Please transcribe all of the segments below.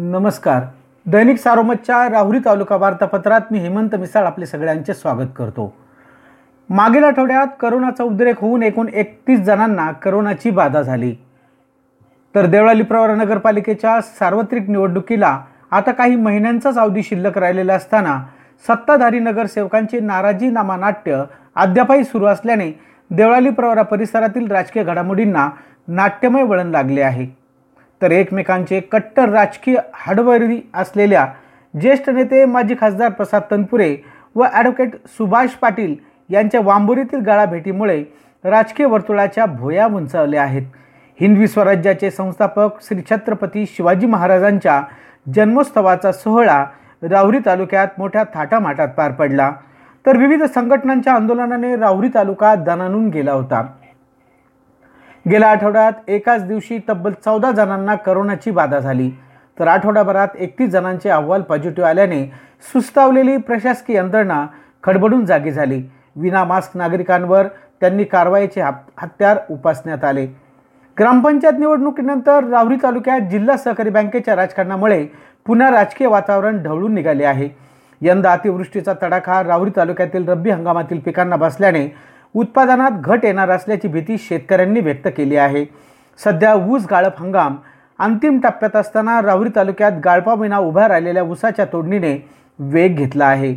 नमस्कार. दैनिक सारोमतच्या राहुरी तालुका वार्तापत्रात मी हेमंत मिसाळ आपले सगळ्यांचे स्वागत करतो. मागील आठवड्यात करोनाचा उद्रेक होऊन एकूण एकतीस जणांना करोनाची बाधा झाली. तर देवळाली प्रवरा नगरपालिकेच्या सार्वत्रिक निवडणुकीला आता काही महिन्यांचाच अवधी शिल्लक राहिलेला असताना सत्ताधारी नगरसेवकांचे नाराजीनामा नाट्य अद्यापही सुरू असल्याने देवळाली प्रवरा परिसरातील राजकीय घडामोडींना नाट्यमय वळण लागले आहे. तर एकमेकांचे कट्टर राजकीय हाडवरी असलेल्या ज्येष्ठ नेते माजी खासदार प्रसाद तनपुरे व ॲडव्होकेट सुभाष पाटील यांच्या वांबोरीतील गाळाभेटीमुळे राजकीय वर्तुळाच्या भोया उंचावल्या आहेत. हिंदवी स्वराज्याचे संस्थापक श्री छत्रपती शिवाजी महाराजांच्या जन्मोत्सवाचा सोहळा राहुरी तालुक्यात मोठ्या थाटामाटात पार पडला. तर विविध संघटनांच्या आंदोलनाने राहुरी तालुका दणानून गेला होता. गेल्या आठवड्यात एकाच दिवशी तब्बल चौदा जणांना करोनाची बाधा झाली. तर आठवड्याभरात एकतीस जणांचे अहवाल पॉझिटिव्ह आल्याने सुस्तावलेली प्रशासकीय यंत्रणा खडबडून जागी झाली. विना मास्क नागरिकांवर त्यांनी कारवाईचे हत्यार उपासण्यात आले. ग्रामपंचायत निवडणुकीनंतर राहुरी तालुक्यात जिल्हा सहकारी बँकेच्या राजकारणामुळे पुन्हा राजकीय वातावरण ढवळून निघाले आहे. यंदा अतिवृष्टीचा तडाखा राहुरी तालुक्यातील रब्बी हंगामातील पिकांना बसल्याने उत्पादनात घट येणार असल्याची भीती शेतकऱ्यांनी व्यक्त केली आहे. सध्या ऊस गाळप हंगाम अंतिम टप्प्यात असताना राहुरी तालुक्यात गाळपाविना उभ्या राहिलेल्या ऊसाच्या तोडणीने वेग घेतला आहे.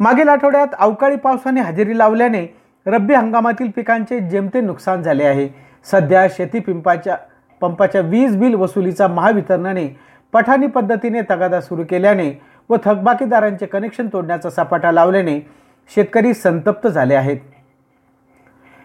मागील आठवड्यात अवकाळी पावसाने हजेरी लावल्याने रब्बी हंगामातील पिकांचे जेमते नुकसान झाले आहे. सध्या शेती पिंपाच्या पंपाच्या वीज बिल वसुलीचा महावितरणाने पठाणी पद्धतीने तगादा सुरू केल्याने व थकबाकीदारांचे कनेक्शन तोडण्याचा सपाटा लावल्याने शेतकरी संतप्त झाले आहेत.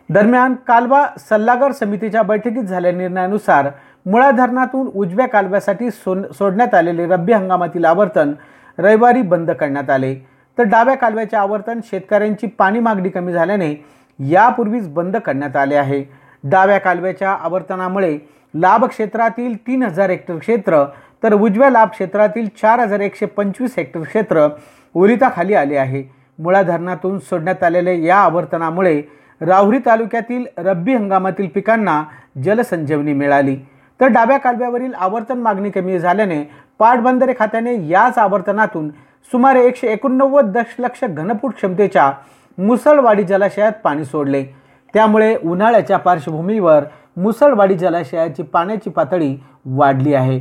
दरम्यान कालवा सल्लागार समितीच्या बैठकीत झालेल्या निर्णयानुसार मुळा धरणातून उजव्या कालव्यासाठी सोन सोडण्यात आलेले रब्बी हंगामातील आवर्तन रविवारी बंद करण्यात आले. तर डाव्या कालव्याचे आवर्तन शेतकऱ्यांची पाणी मागणी कमी झाल्याने यापूर्वीच बंद करण्यात आले आहे. डाव्या कालव्याच्या आवर्तनामुळे लाभ क्षेत्रातील तीन हजार हेक्टर क्षेत्र तर उजव्या लाभ क्षेत्रातील चार हजार एकशे पंचवीस हेक्टर क्षेत्र ओलिताखाली आले आहे. मुळा धरणातून सोडण्यात आलेल्या या आवर्तनामुळे राहुरी तालुक्यातील रब्बी हंगामातील पिकांना जलसंजीवनी मिळाली. तर डाव्या कालव्यावरील आवर्तन मागणी कमी झाल्याने पाटबंधारे खात्याने याच आवर्तनातून सुमारे एकशे एकोणनव्वद दशलक्ष घनफूट क्षमतेच्या मुसळवाडी जलाशयात पाणी सोडले. त्यामुळे उन्हाळ्याच्या पार्श्वभूमीवर मुसळवाडी जलाशयाची पाण्याची पातळी वाढली आहे.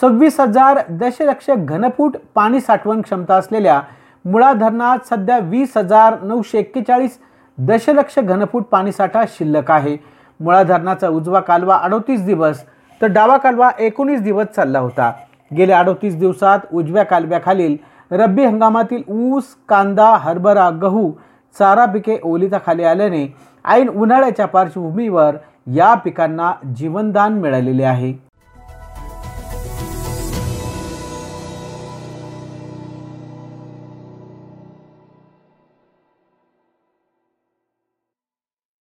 सव्वीस हजार दशलक्ष घनफूट पाणी साठवण क्षमता असलेल्या मुळा धरणात सध्या वीस हजार नऊशे एक्केचाळीस दशलक्ष घनफूट पाणीसाठा शिल्लक आहे. मुळा धरणाचा उजवा कालवा अडोतीस दिवस तर डावा कालवा एकोणीस दिवस चालला होता. गेल्या अडोतीस दिवसात उजव्या कालव्याखालील रब्बी हंगामातील ऊस कांदा हरभरा गहू चारा पिके ओलिताखाली आल्याने ऐन उन्हाळ्याच्या पार्श्वभूमीवर या पिकांना जीवनदान मिळालेले आहे.